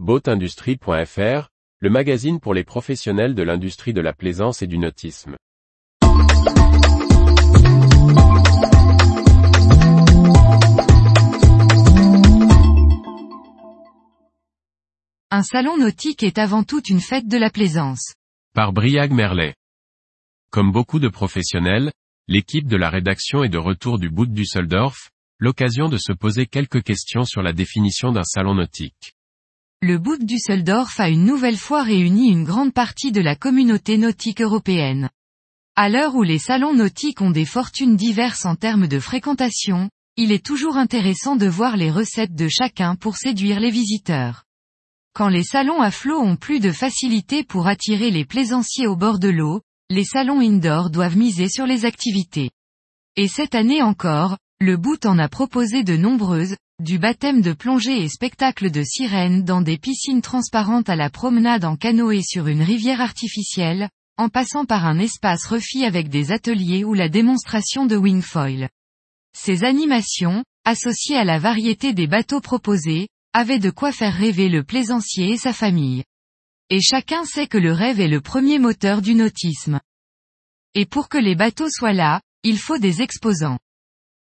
Boatindustrie.fr, le magazine pour les professionnels de l'industrie de la plaisance et du nautisme. Un salon nautique est avant tout une fête de la plaisance. Par Briag Merlet. Comme beaucoup de professionnels, l'équipe de la rédaction est de retour du bout du Düsseldorf, l'occasion de se poser quelques questions sur la définition d'un salon nautique. Le Boot Düsseldorf a une nouvelle fois réuni une grande partie de la communauté nautique européenne. À l'heure où les salons nautiques ont des fortunes diverses en termes de fréquentation, il est toujours intéressant de voir les recettes de chacun pour séduire les visiteurs. Quand les salons à flot ont plus de facilité pour attirer les plaisanciers au bord de l'eau, les salons indoor doivent miser sur les activités. Et cette année encore, le boot en a proposé de nombreuses, du baptême de plongée et spectacle de sirènes dans des piscines transparentes à la promenade en canoë sur une rivière artificielle, en passant par un espace refi avec des ateliers ou la démonstration de wingfoil. Ces animations, associées à la variété des bateaux proposés, avaient de quoi faire rêver le plaisancier et sa famille. Et chacun sait que le rêve est le premier moteur du nautisme. Et pour que les bateaux soient là, il faut des exposants.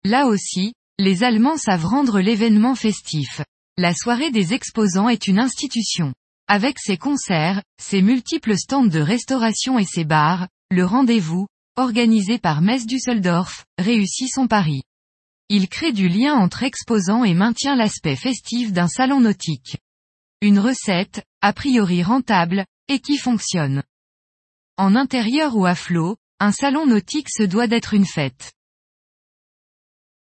Là aussi, les Allemands savent rendre l'événement festif. La soirée des exposants est une institution. Avec ses concerts, ses multiples stands de restauration et ses bars, le rendez-vous, organisé par Mess Düsseldorf, réussit son pari. Il crée du lien entre exposants et maintient l'aspect festif d'un salon nautique. Une recette, a priori rentable, et qui fonctionne. En intérieur ou à flot, un salon nautique se doit d'être une fête.